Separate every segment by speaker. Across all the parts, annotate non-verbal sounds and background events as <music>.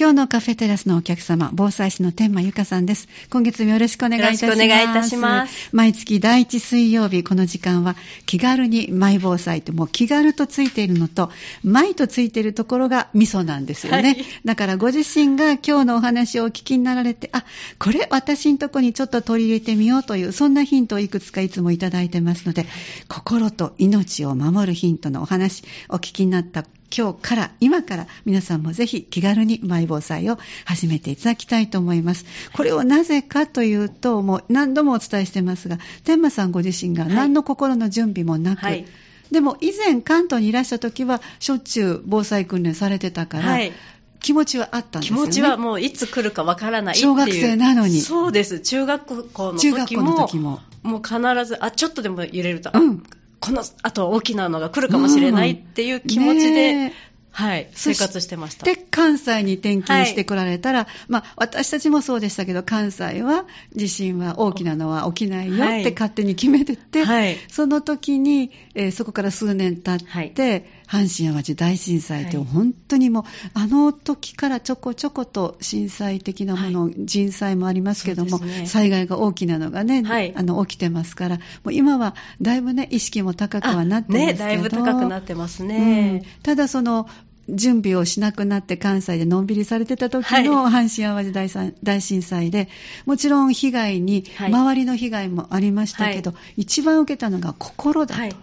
Speaker 1: 今日のカフェテラスのお客様、防災士の天満由香さんです。今月もよろしくお願いいたします。よろしくお願いいたします。毎月第1水曜日、この時間は気軽にマイ防災と、もう気軽とついているのと、マイとついているところが味噌なんですよね。はい、だからご自身が今日のお話をお聞きになられて、あ、これ私んとこにちょっと取り入れてみようという、そんなヒントをいくつかいつもいただいてますので、心と命を守るヒントのお話、お聞きになった今日から、今から皆さんもぜひ気軽にマイ防災を始めていただきたいと思います。これをなぜかというと、もう何度もお伝えしてますが、天馬さんご自身が何の心の準備もなく、はい、でも以前関東にいらした時はしょっちゅう防災訓練されてたから、はい気持ちはあったんですよ、ね、
Speaker 2: 気持ちはもういつ来るかわからない
Speaker 1: 小学生なのに。
Speaker 2: そうです。中学校の時も。中学校の時も。もう必ず、あ、ちょっとでも揺れると、うん、この後大きなのが来るかもしれないっていう気持ちで、うん。はい、生活してました。
Speaker 1: で、関西に転勤してこられたら、はい、まあ、私たちもそうでしたけど、関西は地震は大きなのは起きないよって勝手に決めてて、はい、その時に、えー、そこから数年経って、はい阪神・淡路大震災って本当にもう、あの時からちょこちょこと震災的なもの、はい、人災もありますけども、ね、災害が大きなのがね、はい、あの起きてますから、もう今はだいぶね、意識も高くはなってますけど、ね、
Speaker 2: だいぶ高くなってますね。
Speaker 1: うん、ただその準備をしなくなって関西でのんびりされてた時の阪神・淡路大震災で、もちろん被害に、周りの被害もありましたけど、一番受けたのが心だと。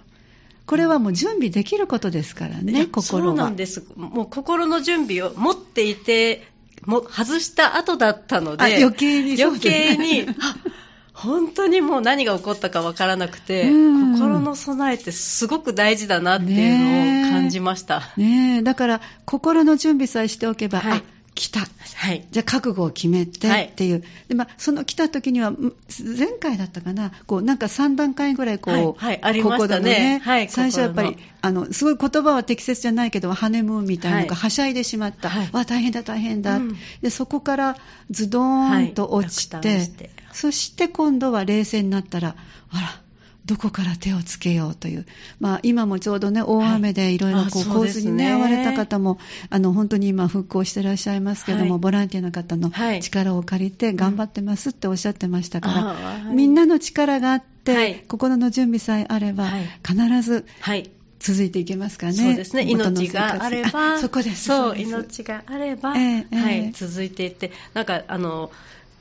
Speaker 1: これはもう準備できることですからね、心
Speaker 2: は。そうなんです。もう心の準備を持っていて、も外した後だったので、
Speaker 1: 余計に、
Speaker 2: 余計に、本当にもう何が起こったか分からなくて、心の備えってすごく大事だなっていうのを感じました。
Speaker 1: ねだから心の準備さえしておけば、はい、来た、はい、じゃあ覚悟を決めてっていう、はい、でまあ、その来た時には前回だったかな。こうなんか3段階ぐらいこう、はい。
Speaker 2: はい、ありましたね、
Speaker 1: はい、最初はやっぱりあのすごい言葉は適切じゃないけどハネムーンみたいなのがはしゃいでしまった、はい、わ大変だ大変だ、うん、でそこからズドーンと落ちて,、そして今度は冷静になったらあらどこから手をつけようという、まあ、今もちょうどね、大雨でいろいろこう、洪水にね、遭われた方も、あの、本当に今復興してらっしゃいますけども、はい、ボランティアの方の力を借りて頑張ってますっておっしゃってましたから、はい、みんなの力があって、はい、心の準備さえあれば、必ず、続いていけますかね。
Speaker 2: そうですね。命があれば、
Speaker 1: そこです。
Speaker 2: そう、命があれば、えー、はい、続いていって、なんか、あの、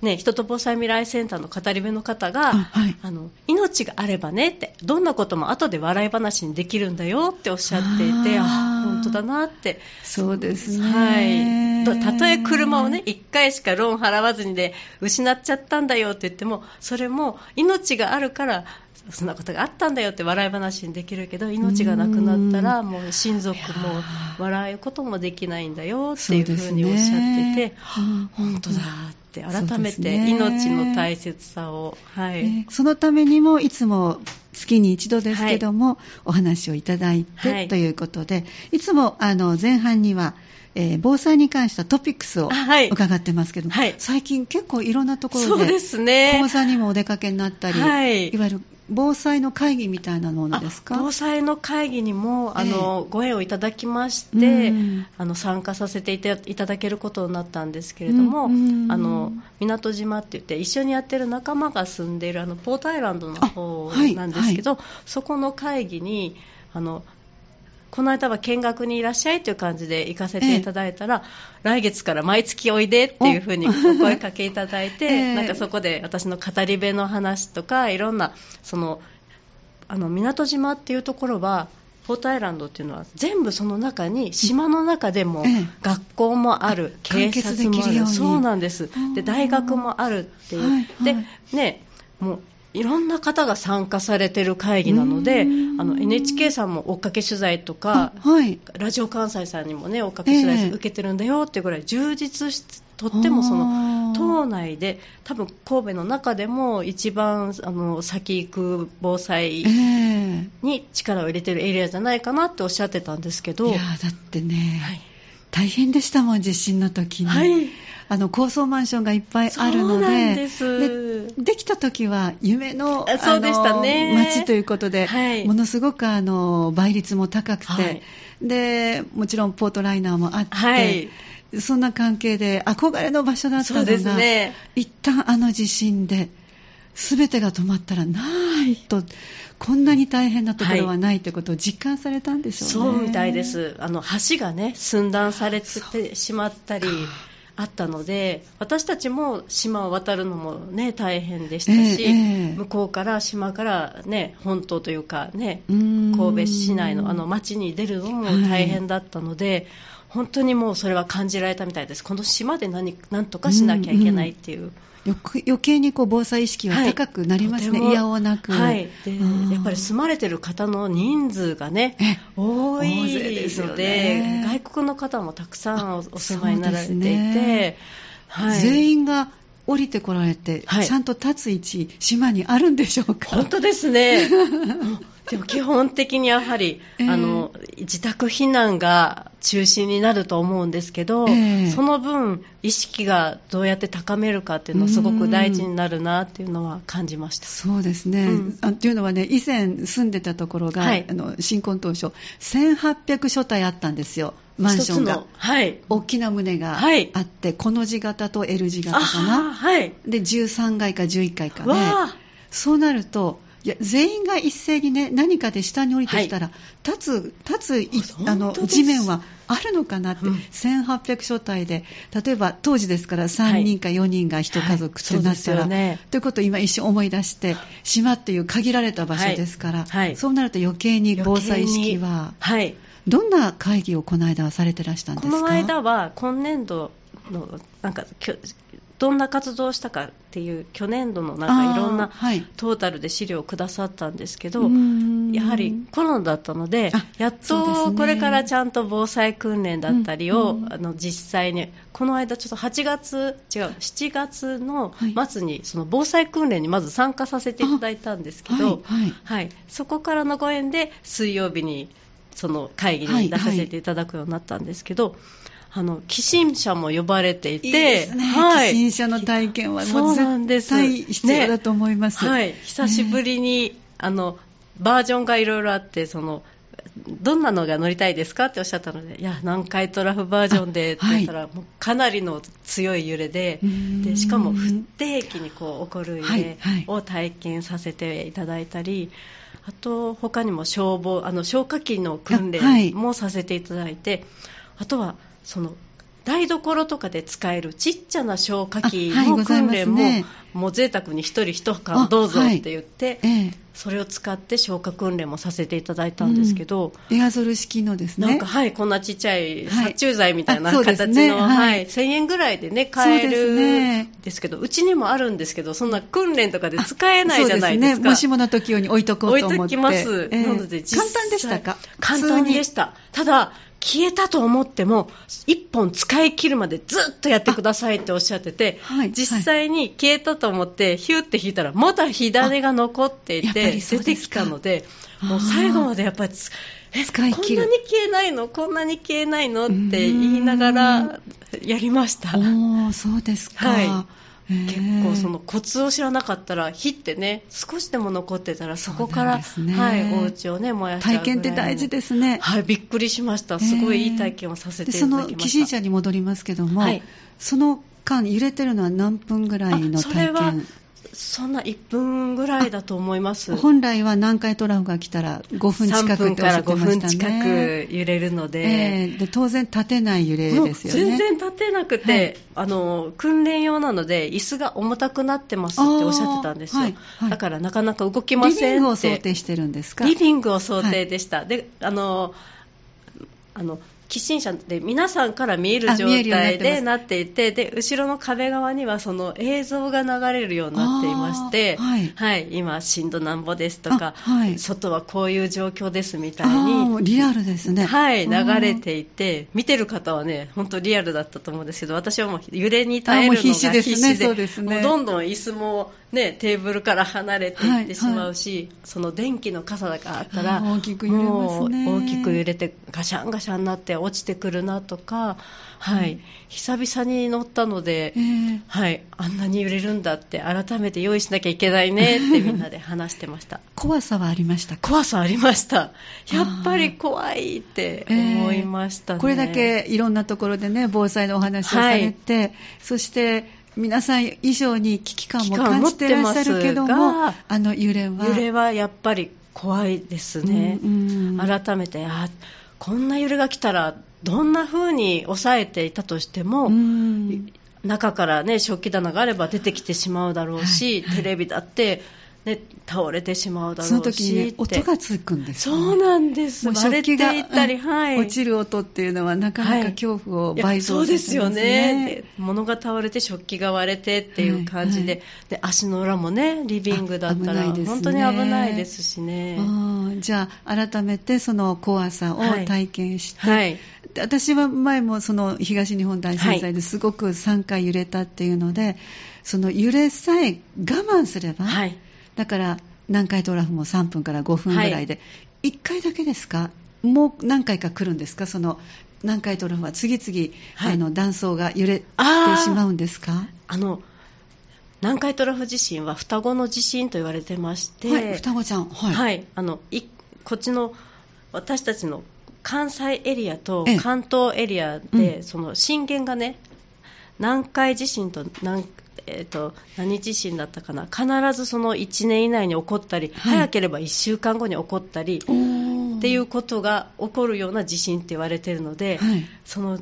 Speaker 2: ね、人と防災未来センターの語り部の方が、はい、あの命があればねってどんなことも後で笑い話にできるんだよっておっしゃっていてあ本当だなって。
Speaker 1: そうですね、
Speaker 2: はい、たとえ車をね1回しかローン払わずにで失っちゃったんだよって言ってもそれも命があるからそんなことがあったんだよって笑い話にできるけど命がなくなったらもう親族も笑うこともできないんだよっていうふうにおっしゃってて、本当だって改めて命の大切さを、
Speaker 1: はい、そのためにもいつも月に一度ですけども、はい、お話をいただいて、ということでいつもあの前半にはえー、防災に関したトピックスを伺ってますけど、はい、最近結構いろんなところで
Speaker 2: そうですね。
Speaker 1: 講座にもお出かけになったり、はい、いわゆる防災の会議みたいなものですか？
Speaker 2: 防災の会議にもあの、えー、ご縁をいただきまして、あの参加させていただけることになったんですけれども、あの港島って言って一緒にやってる仲間が住んでいるあのポートアイランドの方なんですけど、はいはい、そこの会議にあのこの間は見学にいらっしゃいという感じで行かせていただいたら、え来月から毎月おいでっていうふうにお声かけいただいて、えなんかそこで私の語り部の話とかいろんなそのあの港島っていうところはポートアイランドっていうのは全部その中に島の中でも学校もある、警察もある。そうなんです。で大学もあるっていう、でねもういろんな方が参加されてる会議なので、あの NHK さんも追っかけ取材とか、はい、ラジオ関西さんにもね追っかけ取材受けてるんだよっていうぐらい充実しとってもその島内で多分神戸の中でも一番あの先行く防災に力を入れてるエリアじゃないかなっておっしゃってたんですけど。
Speaker 1: いやだってね、はい大変でしたもん、地震の時に。はい、あの高層マンションがいっぱいあるので、でできた時は夢の
Speaker 2: そうでしたね。
Speaker 1: 街ということで、はい、ものすごくあの倍率も高くて、はい、でもちろんポートライナーもあって、そんな関係で憧れの場所だったのが、ね、一旦あの地震で全てが止まったらなんとこんなに大変なところはないということを実感されたんでしょ
Speaker 2: うね、そうみたいです。あの橋がね寸断されてしまったりあ。ったので私たちも島を渡るのも、ね、大変でしたし、えー、向こうから島から、ね、本島というか、ね、神戸市内のあの町に出るのも大変だったので、はい、本当にもうそれは感じられたみたいです。この島で何何とかしなきゃいけないっていう。うんうん
Speaker 1: 余計にこう防災意識は高くなりますね、はい、いやおなく、
Speaker 2: はい、でやっぱり住まれてる方の人数がね、多いので、ね、外国の方もたくさんお住まいになられていて、ね。
Speaker 1: はい、全員が降りてこられて、ちゃんと立つ位置、島にあるんでしょうか？
Speaker 2: 本当ですね。<laughs> でも基本的にやはり、えー、あの自宅避難が中心になると思うんですけど、えー、その分、意識がどうやって高めるかっていうのはすごく大事になるなっていうのは感じました。
Speaker 1: そうですね、うん、あっていうのはね、以前住んでたところが、はい、あの新婚当初、1800所帯あったんですよ。マンションが、はい、大きな棟があって、はい、この字型と L 字型かな、はい、で13階か11階かね、そうなると、いや全員が一斉にね何かで下に降りてきたら、はい、立つ立つあの地面はあるのかなって、うん、1800所帯で例えば当時ですから3人か4人が1家族ってなったら、はい。ね、ということを今一瞬思い出して島っていう限られた場所ですから、はい、そうなると余計に防災意識は、はい、どんな会議をこの間はされてらしたんですか？
Speaker 2: この間は今年度のなんかどんな活動をしたかっていう去年度のなんかいろんなトータルで資料をくださったんですけど、はい、やはりコロナだったのでやっとこれからちゃんと防災訓練だったりを、あの実際にこの間ちょっと8月違う7月の末にその防災訓練にまず参加させていただいたんですけど、はい、はい、そこからのご縁で水曜日にその会議に出させていただくようになったんですけど、はいはいあの寄進者も呼ばれていて、いい
Speaker 1: ね、はい、寄進者の体験はもう絶対必要だと思います。
Speaker 2: ね、はい、久しぶりに、あのバージョンがいろいろあってそのどんなのが乗りたいですかっておっしゃったので、いや、南海トラフバージョンでって言ったら、はい、もうかなりの強い揺れで、でしかも不定期にこう起こる揺れを体験させていただいたり、あと、他にも消防、あの消火器の訓練もさせていただいて、あとはその台所とかで使えるちっちゃな消火器の訓練も、はいね、もう贅沢に1人1缶どうぞって言って、はいええ、それを使って消火訓練もさせていただいたんですけど、
Speaker 1: うん、エアゾル式のですね。
Speaker 2: なんかはいこんなちっちゃい殺虫剤みたいな形の、ね、はい、1000円ぐらいでね買えるんですけどうち、にもあるんですけどそんな訓練とかで使えないじゃないですか、
Speaker 1: ね、もしもの時用に置いとこうと思って。
Speaker 2: 置いときます、えー、なので
Speaker 1: 簡単でしたか？
Speaker 2: 簡単でした。ただ消えたと思っても1本使い切るまでずっとやってくださいっておっしゃってて、はい、実際に消えたと思ってヒューって引いたらまだ火種が残っていて出てきたのでもう最後までやっぱりえこんなに消えないの？こんなに消えないの？って言いながらやりました。
Speaker 1: おそうですか、はい
Speaker 2: 結構そのコツを知らなかったら火ってね少しでも残ってたらそこから、ね、はい、お家をね燃やしちゃう
Speaker 1: 体験って大事ですね。
Speaker 2: はいびっくりしました。すごいいい体験をさせていただきました。
Speaker 1: その寄進者に戻りますけども、はい、その間揺れてるのは何分ぐらいの体験？
Speaker 2: そんな1分ぐらいだと思います。
Speaker 1: 本来は南海トラフが来たら5分近くっておっしゃってましたね。3分から5分近
Speaker 2: く揺れるので。
Speaker 1: えー、で当然立てない揺れですよ
Speaker 2: ね。全然立てなくて、はい、あの訓練用なので椅子が重たくなってますっておっしゃってたんですよ、はいはい、だからなかなか動きませんリビン
Speaker 1: グを想定してるんですか？
Speaker 2: リビングを想定でした、であのあの寄進者で皆さんから見える状態でなっていてで後ろの壁側にはその映像が流れるようになっていまして、はい、はい、今、震度なんぼですとか、はい、外はこういう状況ですみたいに
Speaker 1: リアルですね、
Speaker 2: はい、流れていて見てる方はね本当リアルだったと思うんですけど私はもう揺れに耐えるのが必死で必死で、ね、どんどん椅子も、ね、テーブルから離れていってしまうし、はいはい、その電気の傘があったら
Speaker 1: 大きく揺れますね。
Speaker 2: 大きく揺れてガシャンガシャンになって落ちてくるなとか、はい、久々に乗ったので、えー、はい、あんなに揺れるんだって改めて用意しなきゃいけないねって <laughs> みんなで話してました。
Speaker 1: 怖さはありました
Speaker 2: 怖さありました。やっぱり怖いって思いましたね、
Speaker 1: えー、これだけいろんなところでね防災のお話をされて、はい、そして皆さん以上に危機感も感じてらっしゃるけどもあの揺れは？
Speaker 2: 揺れはやっぱり怖いですね、うんうん、改めてあこんな揺れが来たらどんな風に抑えていたとしても、うん、中からね食器棚があれば出てきてしまうだろうし、はい。はい、テレビだってね、倒れてしまうだろうしその時に、ね、
Speaker 1: 音がつくんです、
Speaker 2: ね、そうなんです。
Speaker 1: 食器が、はい、落ちる音っていうのはなかなか恐怖を倍増、
Speaker 2: ね、そうですよね。物が倒れて食器が割れてっていう感じで。はい。はい、で足の裏もねリビングだったら、ね、本当に危ないですしね。
Speaker 1: じゃあ改めてその怖さを体験して、はい。はい、私は前もその東日本大震災ですごく3回揺れたっていうので、その揺れさえ我慢すれば、はいだから南海トラフも3分から5分ぐらいで、はい、1回だけですか？もう何回か来るんですか？その南海トラフは次々、はい、あの断層が揺れてしまうんですか？
Speaker 2: あの南海トラフ地震は双子の地震と言われてまして、
Speaker 1: はい、双子ちゃん、はい、
Speaker 2: はい、あのいこっちの私たちの関西エリアと関東エリアで、うん、その震源がね南海地震と南えーと、何地震だったかな。必ずその1年以内に起こったり、はい、早ければ1週間後に起こったりっていうことが起こるような地震って言われているので、はい、その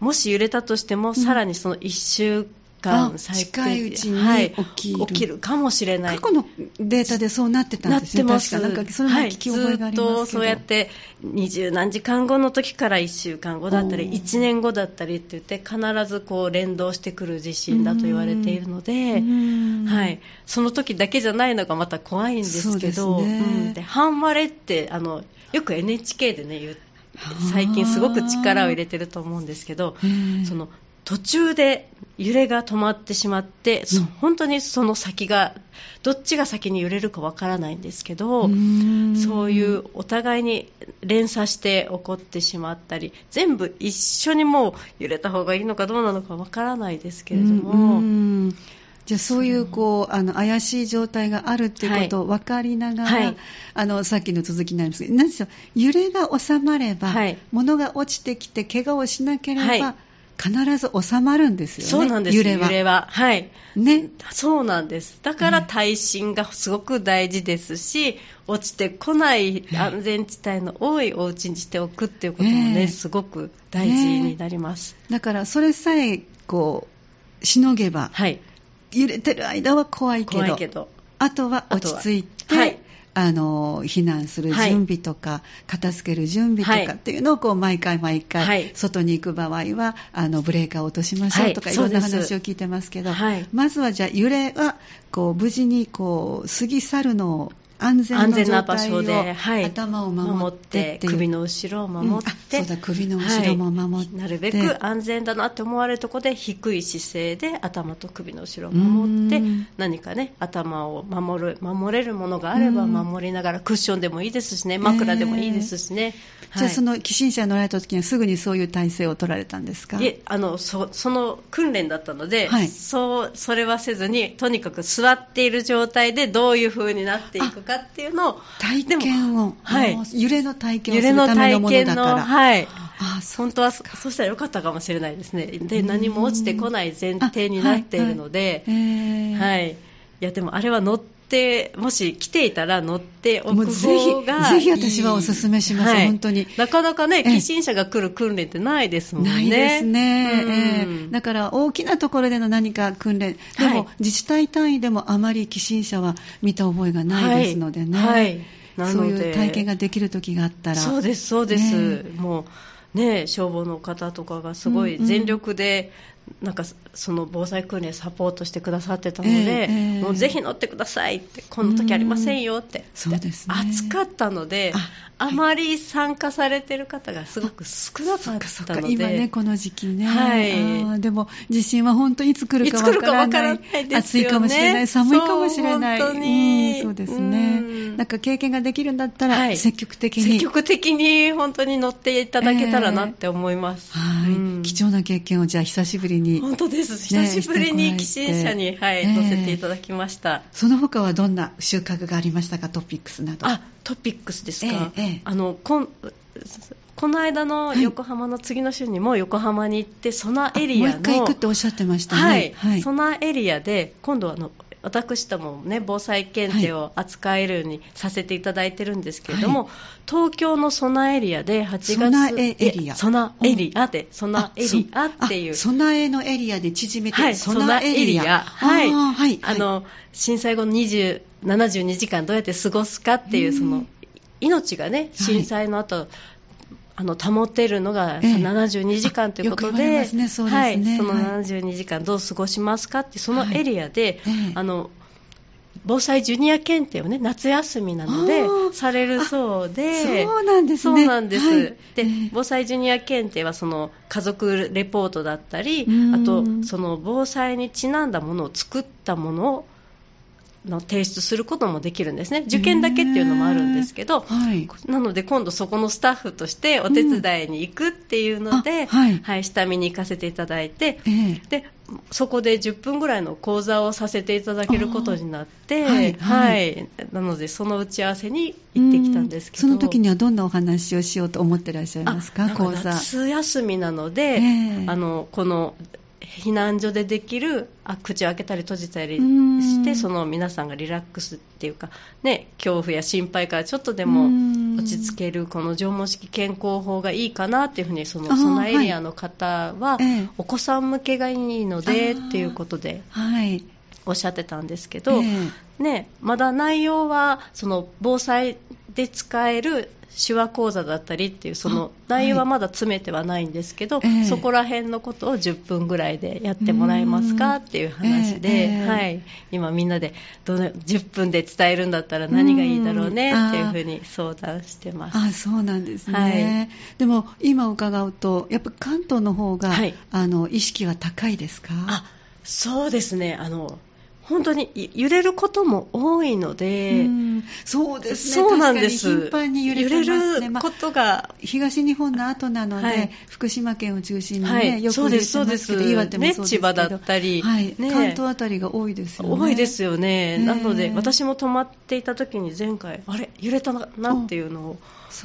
Speaker 2: もし揺れたとしても、うん、さらにその1週間
Speaker 1: 近いうちに起きる,、
Speaker 2: はい、起きるかもしれない。
Speaker 1: 過去のデータでそうなってたんですね。なってます。なんかそれも聞き覚えがありますけど、はい、ずっと
Speaker 2: そうやって二十何時間後の時から1週間後だったり1年後だったりって言って必ずこう連動してくる地震だと言われているので、はい、その時だけじゃないのがまた怖いんですけど、ねうん、で半割れってあのよく NHK でね言って最近すごく力を入れてると思うんですけど、その途中で揺れが止まってしまって、うん、本当にその先がどっちが先に揺れるかわからないんですけどそういうお互いに連鎖して起こってしまったり全部一緒にもう揺れた方がいいのかどうなのかわからないですけれども。
Speaker 1: じゃあそういうこうあの怪しい状態があるっていうことを分かりながら、はい、あのさっきの続きになりますけど、何でしょう揺れが収まれば、はい、物が落ちてきて怪我をしなければ、はい必ず収まるんですよね。
Speaker 2: そうなんです。揺れは。揺れは。はい。ね。そうなんです。だから耐震がすごく大事ですし、落ちてこない安全地帯の多いお家にしておくっていうこともね、ねすごく大事になります。
Speaker 1: ね、だからそれさえこうしのげば、はい、揺れてる間は怖いけど、怖いけどあとは落ち着いて、はい、あの避難する準備とか、はい、片付ける準備とかっていうのをこう毎回毎回、外に行く場合はあのブレーカーを落としましょうとか、い、ろんな話を聞いてますけど、まずはじゃあ揺れはこう無事にこう過ぎ去るのを安全な場所で、はい、頭を守って
Speaker 2: 首の後ろを守って、
Speaker 1: うん、そうだ首の後ろも守って、
Speaker 2: はい、なるべく安全だなって思われるところで低い姿勢で頭と首の後ろを守って何かね頭を守る守れるものがあれば守りながらクッションでもいいですしね枕でもいいですしね、
Speaker 1: えー、じゃあその寄進者に乗られた時にはすぐにそういう体制を取られたんですか？
Speaker 2: いえあのそその訓練だったので、はい、そうそれはせずにとにかく座っている状態でどういう風になっていくかっていうのを
Speaker 1: 体験を、はい、揺れの体験をするためのものだから。
Speaker 2: はい、あ本当はそしたらよかったかもしれないですね。で何も落ちてこない前提になっているので、はい。はい、いやでもあれは乗ってもし来ていたら乗っておく方が
Speaker 1: ぜひ私はお勧めします、はい、本当に。
Speaker 2: なかなかね寄進者が来る訓練ってないですもんね。
Speaker 1: ないですね、えー、だから大きなところでの何か訓練でも、自治体単位でもあまり寄進者は見た覚えがないですのでね、はい。そういう体験ができる時があったら。
Speaker 2: そうですそうです、ね、もうね、消防の方とかがすごい全力でなんかその防災訓練サポートしてくださってたので、えー、もうぜひ乗ってくださいってこんな時ありませんよって
Speaker 1: そうです、ね、
Speaker 2: 暑かったのであまり参加されてる方がすごく少なかったので
Speaker 1: 今ねこの時期ね、はい、でも地震は本当にいつ来るかわからない。ね、暑いかもしれない寒いかもしれない。
Speaker 2: 本当に、
Speaker 1: うん、そうですね。なんか経験ができるんだったら、積極的に。
Speaker 2: 積極的に本当に乗っていただけたらなって思います、
Speaker 1: えー、はい、うん、貴重な経験をじゃあ久しぶりに。
Speaker 2: 本当です。久しぶりに寄進者に、はい、乗せていただきました。
Speaker 1: その他はどんな収穫がありましたか？トピックスなど。
Speaker 2: あトピックスですか、ええ、あのこんこの間の横浜の次の週にも横浜に行って、そのエリアのもう
Speaker 1: 一回行くっておっしゃってましたね、
Speaker 2: はい。はい、そのエリアで今度はあの私どもね防災検定を扱えるようにさせていただいてるんですけれども、はい、東京の備えエリアで8月
Speaker 1: 備えエリア。
Speaker 2: 備えエリアで備えエリアっていう。
Speaker 1: 備えのエリアで縮めて、
Speaker 2: はい、備えエリア。はい、はい、あの震災後の20 72時間どうやって過ごすかっていうその命がね震災の後、あの保てるのが72時間ということで、はい、その72時間どう過ごしますかってそのエリアで、はい、あの防災ジュニア検定をね夏休みなのでされるそうで
Speaker 1: そうなんですね。
Speaker 2: そうなんです、はい、で防災ジュニア検定はその家族レポートだったりあとその防災にちなんだものを作ったものをの提出することもできるんですね。受験だけっていうのもあるんですけど、はい、なので今度そこのスタッフとしてお手伝いに行くっていうので、うんはい、はい、下見に行かせていただいて、えー、でそこで10分ぐらいの講座をさせていただけることになって、はい、はい、なのでその打ち合わせに行ってきたんですけど。
Speaker 1: その時にはどんなお話をしようと思ってらっしゃいますか？講座。
Speaker 2: 夏休みなので、えー、あのこの避難所でできるあ口を開けたり閉じたりしてその皆さんがリラックスっていうか、ね、恐怖や心配からちょっとでも落ち着けるこの縄文式健康法がいいかなっていうふうにそのそのエリアの方は、お子さん向けがいいのでっていうことで。はい。おっしゃってたんですけど、ね、まだ内容はその防災で使える手話講座だったりっていうその内容はまだ詰めてはないんですけど、はい、そこら辺のことを10分ぐらいでやってもらえますかっていう話で、えー、はい、今みんなでどの10分で伝えるんだったら何がいいだろうねっていうふうに相談してます。
Speaker 1: あそうなんですね、はい、でも今伺うとやっぱ関東の方が、はい、あの意識は高いですか？
Speaker 2: あそうですね。あの本当に揺れることも多いので、
Speaker 1: そうです
Speaker 2: ね、そうなんです。
Speaker 1: 頻繁に揺れ、ね、
Speaker 2: ることが、
Speaker 1: ま東日本の後なので、はい、福島県を中心にね、はい、よく揺れてますけど、岩手もそうですけど、
Speaker 2: ね、千葉だったり、
Speaker 1: はいね、関東あたりが多いですよね。
Speaker 2: 多いですよね、なので、私も泊まっていた時に前回、あれ、揺れたなっていうのを。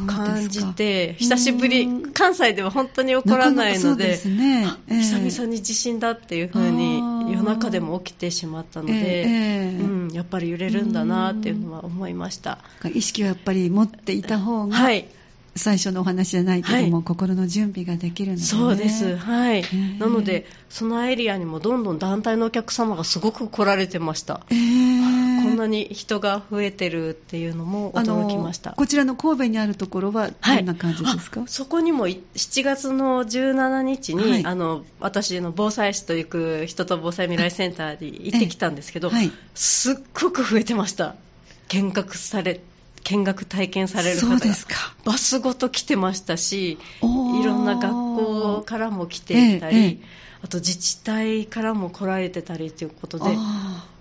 Speaker 2: 感じて久しぶり関西では本当に起こらないので、ね。えー、久々に地震だっていうふうに夜中でも起きてしまったので、えー、うん、やっぱり揺れるんだなっていうのは思いました。
Speaker 1: 意識はやっぱり持っていた方が、はい、最初のお話じゃないけども、はい、心の準備ができるので、ね、
Speaker 2: そうです、はい、なので、そのエリアにもどんどん団体のお客様がすごく来られてました。えー。こんなに人が増えてるっていうのも驚きました。
Speaker 1: こちらの神戸にあるところはどんな感じですか、
Speaker 2: はい、そこにも7月の17日に、はい、あの私の防災士と行く人と防災未来センターに行ってきたんですけど、はい、すっごく増えてました。見学され見学体験される方がバスごと来てましたしいろんな学校からも来ていたり、えええ、あと自治体からも来られてたりということで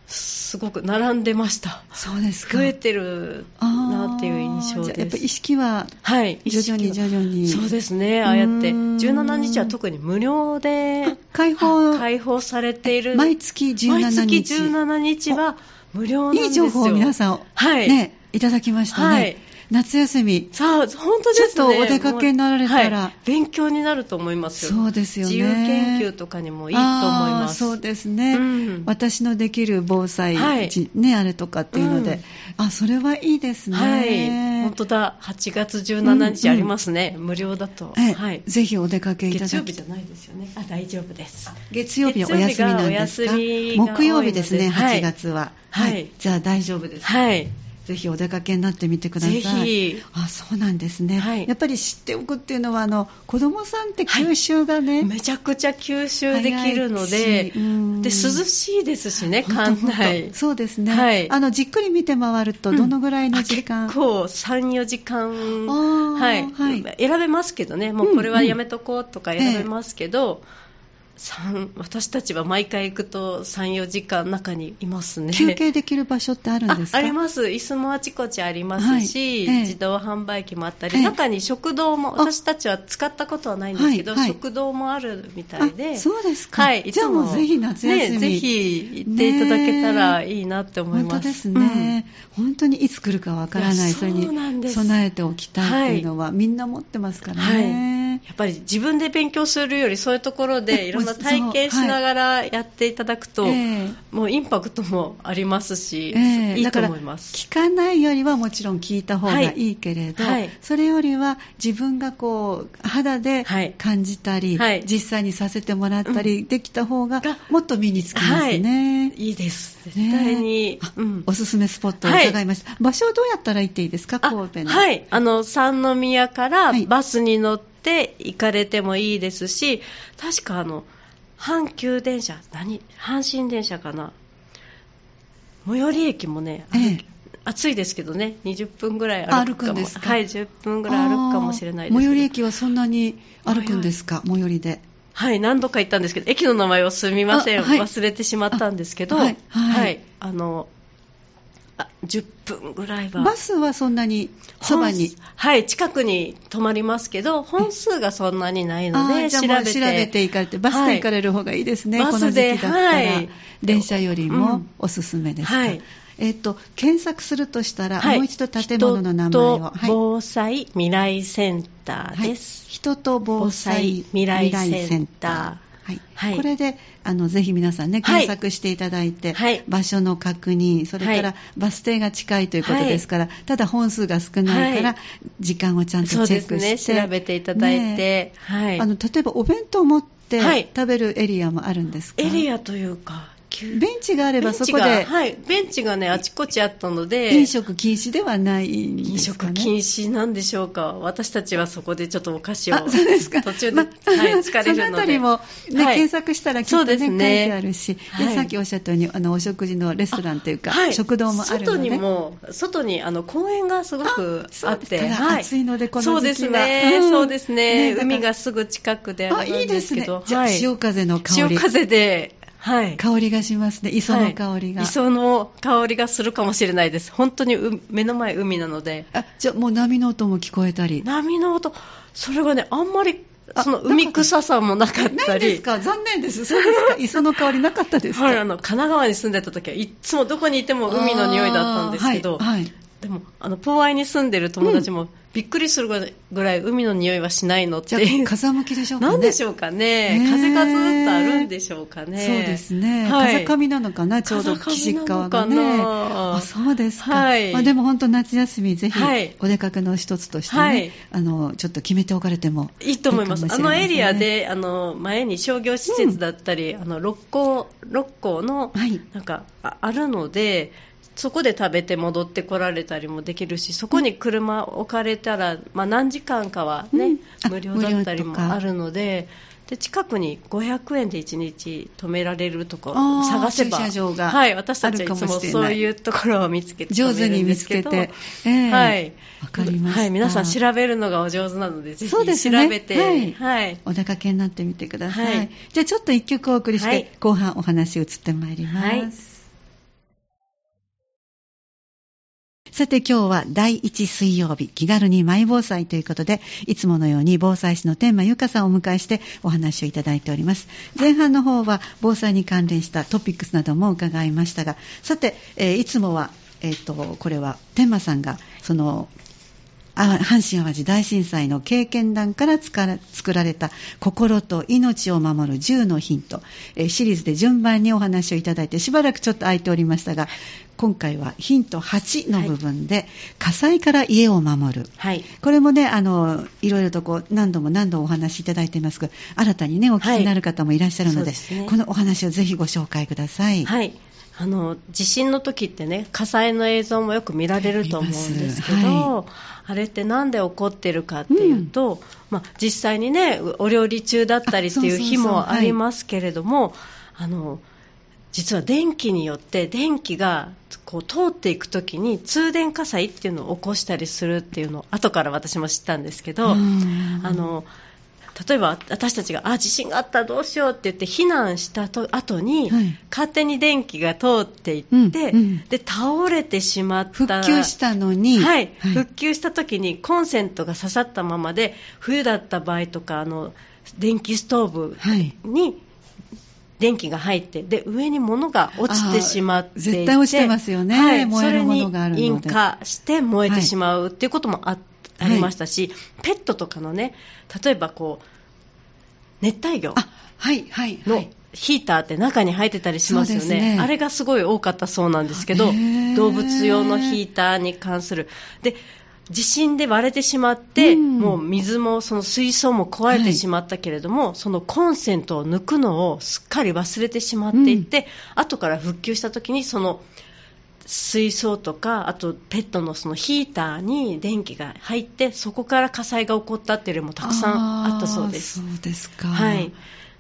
Speaker 2: すごく並んでました。
Speaker 1: そうですか。
Speaker 2: 増えてるなっていう印象です。
Speaker 1: やっぱ意識は徐々に徐々に、
Speaker 2: はい、そうですね。ああやって17日は特に無料で
Speaker 1: 開放
Speaker 2: 開放されている
Speaker 1: 毎月17日
Speaker 2: 毎月17日は無料なんですよ。
Speaker 1: いい情報を皆さん、はい、ね、いただきましたね、はい夏休み。
Speaker 2: さあ、本当ですね。
Speaker 1: ちょっとお出かけになられたら、はい、
Speaker 2: 勉強になると思いますよ。
Speaker 1: そうですよね。
Speaker 2: 自由研究とかにもいいと思います。
Speaker 1: そうですね、うん、私のできる防災、はい、ね、あれとかっていうので、うん、あ、それはいいですね。はい。
Speaker 2: 本当だ。8月17日ありますね。うんうん、無料だと。
Speaker 1: はい。ぜひお出かけいただき
Speaker 2: 月曜日じゃないですよね。あ、大丈夫です。
Speaker 1: 月曜日お休みなんですか？木曜日ですね、8月は。はい。じゃあ大丈夫です。
Speaker 2: はい。
Speaker 1: ぜひお出かけになってみてください。ぜ
Speaker 2: ひ。
Speaker 1: あ、そうなんですね。はい、やっぱり知っておくっていうのは、あの、子供さんって吸収がね、はい、
Speaker 2: めちゃくちゃ吸収できるので、で、涼しいですしね、館内。
Speaker 1: そうですね。はい。あの、じっくり見て回ると、どのぐらいの時間、
Speaker 2: うん、結構、3、4時間、はい、はい。選べますけどね、もうこれはやめとこうとか選べますけど、うんうんええ私たちは毎回行くと34時間中にいますね。
Speaker 1: 休憩できる場所ってあるんですか？
Speaker 2: あります。椅子もあちこちありますし、はい。ええ、自動販売機もあったり、え、中に食堂も私たちは使ったことはないんですけど、はいはい、食堂もあるみたいで。
Speaker 1: そうですか、
Speaker 2: はい、
Speaker 1: じゃあもうぜひ夏休み、
Speaker 2: ね、ぜひ行っていただけたらいいなって思います、
Speaker 1: 本当ですね、うん、本当にいつ来るかわからないそれに備えておきたいっていうのは、はい、みんな持ってますからね、
Speaker 2: やっぱり自分で勉強するよりそういうところでいろんな体験しながらやっていただくと、はい、もうインパクトもありますし、えー、いいと思います。
Speaker 1: 聞かないよりはもちろん聞いた方がい。いけれど、はい、それよりは自分がこう肌で感じたり、はい、実際にさせてもらったりできた方がもっと身につきますね、
Speaker 2: い。いです。絶対に、
Speaker 1: うん、おすすめスポットを伺いました、場所はどうやったら行っていいですか？神戸の。
Speaker 2: はい。あの三宮からバスに乗って、て行かれてもいいですし確かあの阪急電車何阪神電車かな？最寄り駅もね、ええ、暑いですけどね20分ぐらい歩くかも。はい10分ぐらい歩くかもしれないです。
Speaker 1: 最寄り駅はそんなに歩くんですか？最寄りで。
Speaker 2: はい何度か行ったんですけど駅の名前をすみません、はい、忘れてしまったんですけど、はい、はい。はい、あのあ10分ぐらいは。
Speaker 1: バスはそんなにそばに。
Speaker 2: はい近くに止まりますけど本数がそんなにないので
Speaker 1: 調べて。調べて行かれてバスで行かれる方がいいですね、はい、この時期だったら、はい、電車よりもおすすめです、うん、はい。えっ、ー、と、検索するとしたら、はい、もう一度建物の名前を。
Speaker 2: 人と防災未来センターです。
Speaker 1: はい、人と防災未来センター。はい、はい、これであのぜひ皆さんね検索していただいて、はい、場所の確認それからバス停が近いということですから、ただ本数が少ないから、時間をちゃんとチェックして、ね、
Speaker 2: 調べていただいて、ね、
Speaker 1: はい、あの例えばお弁当を持って食べるエリアもあるんですか、
Speaker 2: エリアというか
Speaker 1: ベンチがあればそこで、
Speaker 2: はい、ベンチがねあちこちあったので。
Speaker 1: 飲食禁止ではないんですか、ね、飲
Speaker 2: 食禁止なんでしょうか。私たちはそこでちょっとお菓子を。
Speaker 1: そうですか。
Speaker 2: 途中で、まはい、疲れるので。そ
Speaker 1: のあたりも、ね、はい、検索したらきっとね、ね。書いてあるし、はい、さっきおっしゃったようにあのお食事のレストランというか、食堂もあるので
Speaker 2: 外にも外にあの公園がすごくあって
Speaker 1: 暑いのでこの
Speaker 2: そうですね、うん、そうですね。海がすぐ近くであるんですけど。
Speaker 1: いいですね、潮風の香
Speaker 2: り。潮風ではい、
Speaker 1: 香りがしますね、磯の香りが、
Speaker 2: はい、磯の香りがするかもしれないです、本当に目の前、海なので、
Speaker 1: あじゃあ、もう波の音も聞こえたり、
Speaker 2: 波の音、それがね、あんまりその海臭さもなかったり。
Speaker 1: ですか？残念です。そうですか？<laughs> 磯の香りなかったですか？
Speaker 2: はい、あの、神奈川に住んでた時はいつもどこにいても海の匂いだったんですけど、はい、はい、でも、あの、ポーアイに住んでる友達も、うん。びっくりするぐらい海の匂いはしないのって。
Speaker 1: 風向きでしょうか
Speaker 2: ね。なんでしょうかね、風がずっとあるんでしょうかね。
Speaker 1: そうですね、はい、風上なのかなちょうど岸側がね。あそうですか、はい、まあ、でも本当夏休みぜひお出かけの一つとしてね、はい、あのちょっと決めておかれても
Speaker 2: いいと思います。あのエリアであの前に商業施設だったり、うん、あの六甲六甲のなんかあるので、そこで食べて戻ってこられたりもできるしそこに車置かれたら、まあ、何時間かはね、うん、無料だったりもあるので。で近くに500円で1日止められるとこ探せば
Speaker 1: 駐車場が
Speaker 2: はい、私たちはいつもそういうところを見つけて
Speaker 1: 上手に見つけて、えー、はい。わかりま
Speaker 2: はい、皆さん調べるのがお上手なのでぜひ調べて、ね、はい、はい、
Speaker 1: お出かけになってみてください、はい、じゃあちょっと1曲お送りして、はい、後半お話移ってまいります、さて今日は第1水曜日、気軽にマイ防災ということで、いつものように防災士の天満由香さんをお迎えしてお話をいただいております。前半の方は防災に関連したトピックスなども伺いましたが、さて、えー、いつもは、えっ、ー、と、これは天満さんが、その、阪神・淡路大震災の経験談から作られた心と命を守る10のヒント、シリーズで順番にお話をいただいてしばらくちょっと空いておりましたが今回はヒント8の部分で、はい、火災から家を守る、
Speaker 2: はい、
Speaker 1: これもねあのいろいろとこう何度も何度もお話しいただいていますが新たにねお聞きになる方もいらっしゃるのではい。でね、このお話をぜひご紹介ください。
Speaker 2: はいあの地震の時ってね火災の映像もよく見られると思うんですけど、はい、あれって何で起こってるかっていうと、うん、まあ、実際にねお料理中だったりっていう日もありますけれどもあの実は電気によって電気がこう通っていくときに通電火災っていうのを起こしたりするっていうのを後から私も知ったんですけど、あの例えば私たちがあ地震があったどうしようって言って避難したと後に、はい、勝手に電気が通っていって、うんうん、で倒れてしまった。
Speaker 1: 復旧したのに、
Speaker 2: はい、はい、復旧した時にコンセントが刺さったままで冬だった場合とかあの電気ストーブに電気が入ってで上に物が落ちてしまっていて
Speaker 1: 絶対落ちてますよね、はい、燃えるものがあるので。
Speaker 2: それに引火して燃えてしまうっていうこともあって。ありましたし、ペットとかのね、例えばこう、熱帯魚のヒーターって中に入ってたりしますよね、ね。あれがすごい多かったそうなんですけど、動物用のヒーターに関する。で地震で割れてしまって、うん、もう水もその水槽も壊れてしまったけれども、はい、そのコンセントを抜くのをすっかり忘れてしまっていて、うん、後から復旧した時にその水槽とかあとペットのそのヒーターに電気が入ってそこから火災が起こったっていう例もたくさんあったそうです。
Speaker 1: そうですか。
Speaker 2: はい。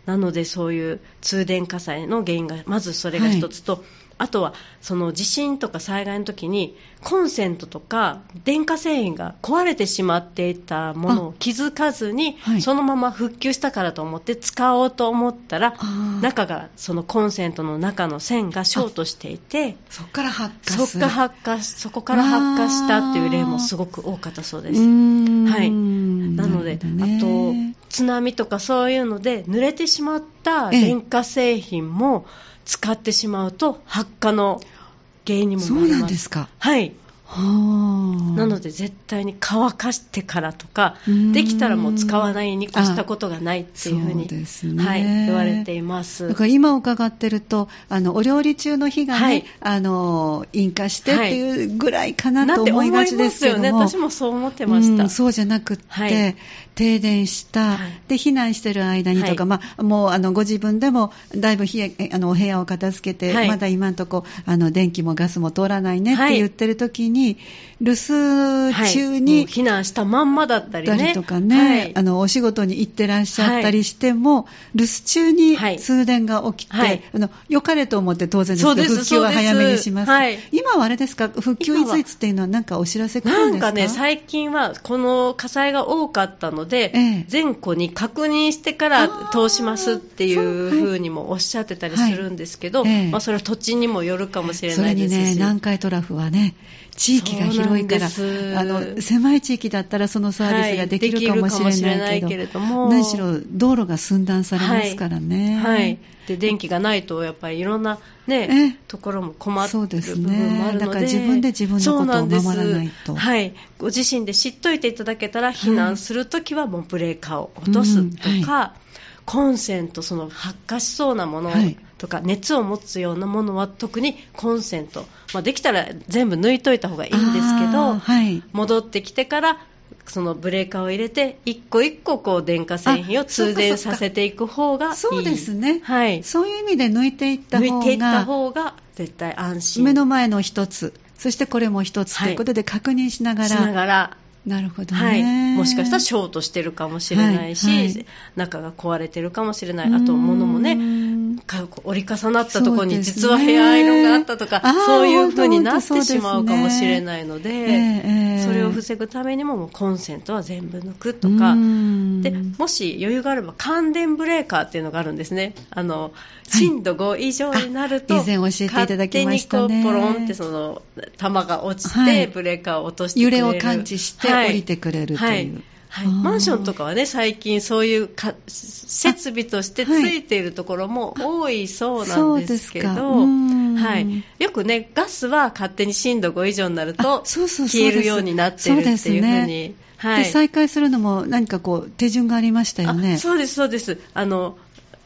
Speaker 2: なのでそういう通電火災の原因がまずそれが一つと、はいあとはその地震とか災害の時にコンセントとか電化製品が壊れてしまっていたものを気づかずに、はい、そのまま復旧したからと思って使おうと思ったら中がそのコンセントの中の線がショートしていて
Speaker 1: そこから発
Speaker 2: 火そこ発火そこから発火したっていう例もすごく多かったそうです。はい、なので、あと津波とかそういうので濡れてしまった電化製品も、ええ使ってしまうと発火の原因にもなります。
Speaker 1: そうなんですか。
Speaker 2: はい。なので絶対に乾かしてからとかできたらもう使わないに越したことがないっていうふうにね、はい、言われています。
Speaker 1: だから今伺ってるとあのお料理中の火がね、はい、あの引火してっていうぐらいかなと思いがちですけども、はい、
Speaker 2: ね、私もそう思ってました、
Speaker 1: そうじゃなくって、はい、停電した、で避難してる間にとか、まあ、もうあのご自分でもだいぶあのお部屋を片付けて、まだ今のとこあの電気もガスも通らないねって言ってる時に、に留守中に、はい、
Speaker 2: 避難したまんまだったりね。
Speaker 1: とかね、はい、あのお仕事に行ってらっしゃったりしても、留守中に通電が起きて、はい、あの良かれと思って当然ですけど復旧は早めにします。今はあれですか？復旧いついつっていうのは何かお知らせ来るんですか？なんかね
Speaker 2: 最近はこの火災が多かったので、ええ、前後に確認してから通しますっていうふうにもおっしゃってたりするんですけど、え、まあ、それは土地にもよるかもしれないですし。それにね
Speaker 1: 南海トラフはね地域が広いからあの狭い地域だったらそのサービスができるかもしれないけど,、何しろ道路が寸断されますからね。
Speaker 2: はい、はい、で電気がないとやっぱりいろんな、ね、ところも困ってる部分もあるので、ね、
Speaker 1: だから自分で自分のことを守らないと。
Speaker 2: はい、ご自身で知っといていただけたら避難するときはもうブレーカーを落とすとか、うんはい。コンセント、その発火しそうなものとか、はい、熱を持つようなものは特にコンセント、まあ、できたら全部抜いといた方がいいんですけど、はい、戻ってきてからそのブレーカーを入れて一個一個こう電化製品を通電させていく方がいい。
Speaker 1: そうですね、
Speaker 2: はい、
Speaker 1: そういう意味で抜いていった方が
Speaker 2: 抜いていった方が絶対安心。
Speaker 1: 目の前の一つ。そしてこれも一つということで確認しながら、
Speaker 2: しながら
Speaker 1: なるほど、ね、
Speaker 2: はい、もしかしたらショートしてるかもしれないし、はいはい、中が壊れてるかもしれない、あと物もね、折り重なったところに実はヘアアイロンがあったとか、そう、いう風になってしまうかもしれないので、ね、それを防ぐためにももうコンセントは全部抜くとか、でもし余裕があれば感電ブレーカーっていうのがあるんですね。あの震度5以上になると、
Speaker 1: 以前教えていただきましたね。
Speaker 2: 勝手にこうポロンってその玉が落ちて、ブレーカーを落として
Speaker 1: 揺れを感知して降りてくれるという。はい。
Speaker 2: はい、マンションとかはね最近そういうか設備としてついているところも多いそうなんですけど、はい、よくねガスは勝手に震度5以上になると消えるようになってるっていうふうに。
Speaker 1: はい、再開するのも何かこう手順がありましたよね。
Speaker 2: そうですそうです。あの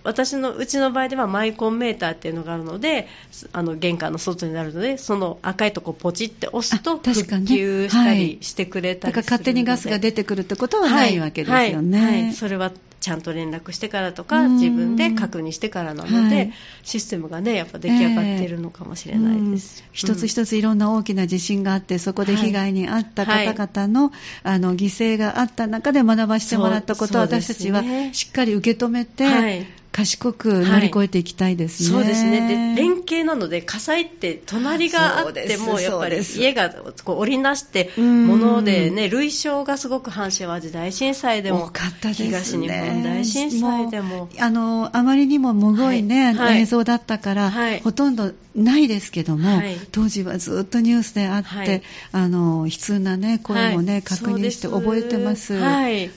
Speaker 2: 私のうちの場合ではマイコンメーターっていうのがあるのであの玄関の外になるのでその赤いとこポチって押すと復旧したりしてくれたりするので、
Speaker 1: だから勝手にガスが出てくるってことはないわけですよね、
Speaker 2: はい。はい、それはちゃんと連絡してからとか自分で確認してからなので、はい、システムがねやっぱ出来上がっているのかもしれないです、
Speaker 1: えー、一つ一ついろんな大きな地震があってそこで被害に遭った方々のはい、あの犠牲があった中で学ばせてもらったことを私たちはしっかり受け止めて、はい賢く乗り越えていきたいですね。
Speaker 2: はい、そうですね。で、連携なので、火災って隣があっても、やっぱり家がこう織りなしてものでね、類焼がすごく阪神・淡路大震災でも、東日本大震災でも。
Speaker 1: あの、あまりにもむごいね、はい、映像だったから、はい、ほとんどないですけども、はい、当時はずっとニュースであって、はい、あの悲痛な、ね、声もね、はい、確認して覚えてます。
Speaker 2: はい、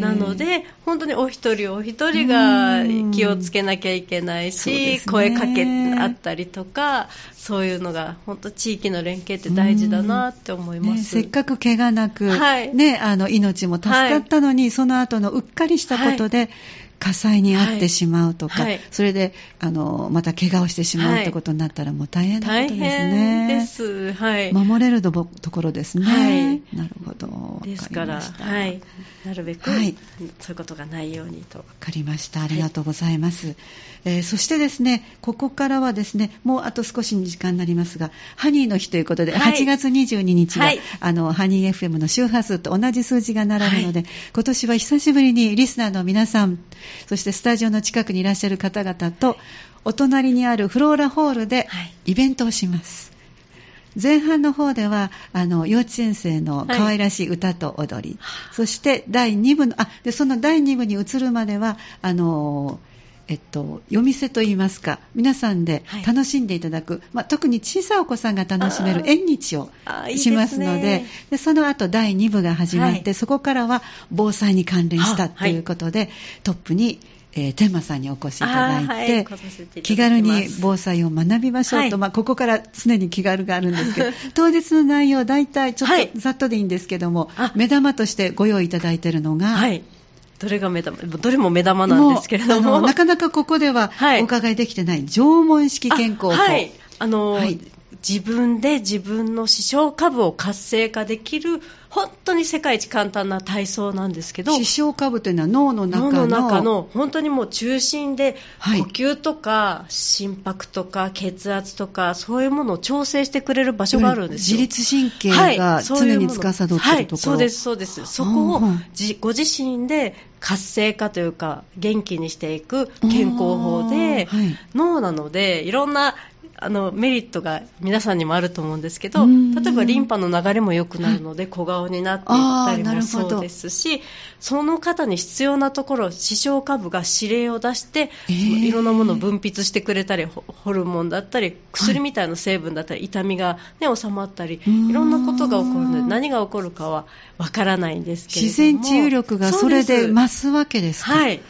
Speaker 2: なので、本当にお一人お一人が気をつけなきゃいけないし、声かけあったりとか、そういうのが本当地域の連携って大事だなって思います、ね、
Speaker 1: せっかく怪我なく、ね、あの命も助かったのに、その後のうっかりしたことで、火災に遭ってしまうとか、はい、それであのまた怪我をしてしまうってことになったら、もう大変なことですね。
Speaker 2: です、はい、
Speaker 1: 守れるところですね。はい、なるほど。
Speaker 2: ですから、はい、なるべく、はい、そういうことがないようにと。わ
Speaker 1: かりました。ありがとうございます。はい、えー、そしてですね、ここからはですね、もうあと少しの時間になりますが、ハニーの日ということで、はい、8月22日は、あのハニー FM の周波数と同じ数字が並ぶので、今年は久しぶりにリスナーの皆さん、そしてスタジオの近くにいらっしゃる方々と、お隣にあるフローラホールでイベントをします。前半の方ではあの幼稚園生の可愛らしい歌と踊り、はい、そして第2部のあでその第2部に移るまではあのえっと、夜店といいますか皆さんで楽しんでいただく、はい、まあ、特に小さいお子さんが楽しめる縁日をしますのででその後第2部が始まって、はい、そこからは防災に関連したということで、トップにえー、天馬さんにお越しいただいて、はい、気軽に防災を学びましょうと、はい、まあ、ここから常に気軽があるんですけど、<laughs> 当日の内容、大体ちょっとざっとでいいんですけども、はい、目玉としてご用意いただいているのが、
Speaker 2: はいどれが目玉どれも目玉なんですけれども。
Speaker 1: なかなかここではお伺いできてない縄文式健康法、はい、
Speaker 2: あの、はい、自分で自分の視床下部を活性化できる本当に世界一簡単な体操なんですけど
Speaker 1: 視床下部というのは脳の中の脳
Speaker 2: の中の本当にもう中心で呼吸とか心拍とか血圧とかそういうものを調整してくれる場所があるんです
Speaker 1: よ。自律神経が常に司っているところ、はい、
Speaker 2: そうですそうです。そこをご自身で活性化というか元気にしていく健康法で、はい、脳なのでいろんなあのメリットが皆さんにもあると思うんですけど例えばリンパの流れも良くなるので小顔になっていったりもそうですしその方に必要なところ視床下部が指令を出して、えー、いろんなものを分泌してくれたりホルモンだったり薬みたいな成分だったり、痛みが、ね、収まったりいろんなことが起こるので何が起こるかはわからないんですけれども。
Speaker 1: 自然治癒力がそれで増すわけですか。
Speaker 2: はい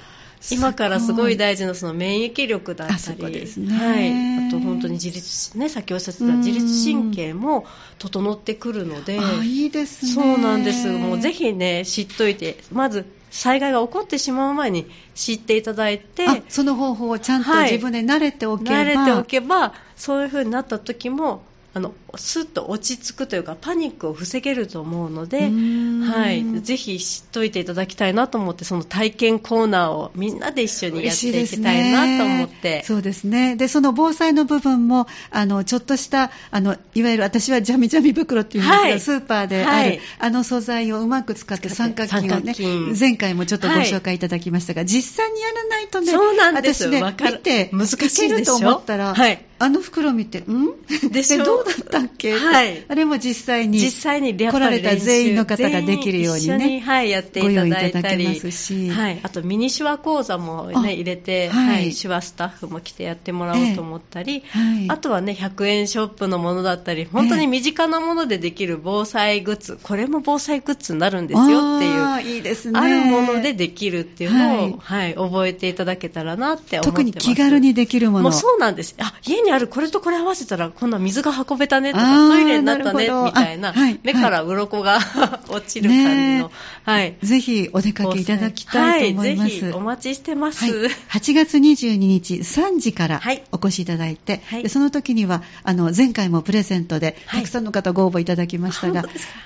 Speaker 2: 今からすごい大事なその免疫力だったり、ね、はい、あと本当に自律、ね、先ほどおっしゃってた自律神経も整ってくるので、
Speaker 1: あいいですね。
Speaker 2: そうなんです。もうぜひね、知っといて、まず災害が起こってしまう前に知っていただいて。
Speaker 1: その方法をちゃんと自分で慣れておけば、
Speaker 2: はい、慣れておけばそういう風になった時もあのスッと落ち着くというかパニックを防げると思うので、はい、ぜひ知っといていただきたいなと思ってその体験コーナーをみんなで一緒にやっていきたいなと思って、
Speaker 1: ね、そうですね。でその防災の部分もあのちょっとしたあのいわゆる私はジャミジャミ袋っていうんですが、はい、スーパーである、はい、あの素材をうまく使って三角筋をね前回もちょっとご紹介いただきましたが、はい、実際にやらないとね
Speaker 2: そうなんです。
Speaker 1: 私ね見て難しいると思ったら、はい、あの袋見てん？でしょ？<laughs> どうだった？っけ、はい、あれも実際に
Speaker 2: 実際に
Speaker 1: 来られた全員の方ができるようにね
Speaker 2: に、はい、やっていただいたりますし、はい、あとミニ手話講座も、ね、入れて、はい、手話スタッフも来てやってもらおうと思ったり、えー、あとはね100円ショップのものだったり本当に身近なものでできる防災グッズ、これも防災グッズになるんですよっていう
Speaker 1: いいですね。
Speaker 2: あるものでできるっていうのを、はい。覚えていただけたらなって思ってます。
Speaker 1: 特に気軽にできるもの。
Speaker 2: もうそうなんです。あ家ににあるこれとこれ合わせたら今度は水が運べたねとかトイレになったねみたいな、はい、目から鱗が <laughs> 落ちる感じの、
Speaker 1: はい、ぜひお出かけいただきたいと思います、はい、ぜ
Speaker 2: ひお待ちしてます、はい、
Speaker 1: 8月22日3時からお越しいただいて、はい、その時にはあの前回もプレゼントでたくさんの方ご応募いただきましたが、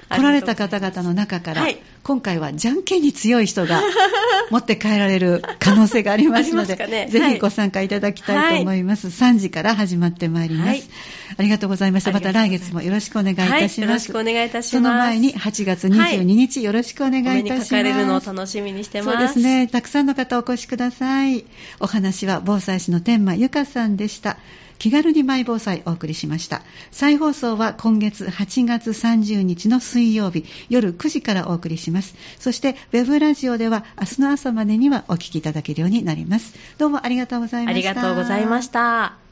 Speaker 1: 来られた方々の中から、今回はじゃんけんに強い人が持って帰られる可能性がありますので、ね、ぜひご参加いただきたいと思います、はい、3時から始まってまいります、はい、ありがとうございました。また来月もよろしくお願いいたします、よろ
Speaker 2: しくお願いいたします。
Speaker 1: その前に8月22日、よろしくお願いいたします。お目
Speaker 2: にかかれるのを楽しみにしてます。
Speaker 1: そうですね。たくさんの方お越しください。お話は防災士の天満由香さんでした。気軽にマイ防災お送りしました。再放送は今月8月30日の水曜日夜9時からお送りします。そしてウェブラジオでは明日の朝までにはお聞きいただけるようになります。どうもありがとうございました。
Speaker 2: ありがとうございました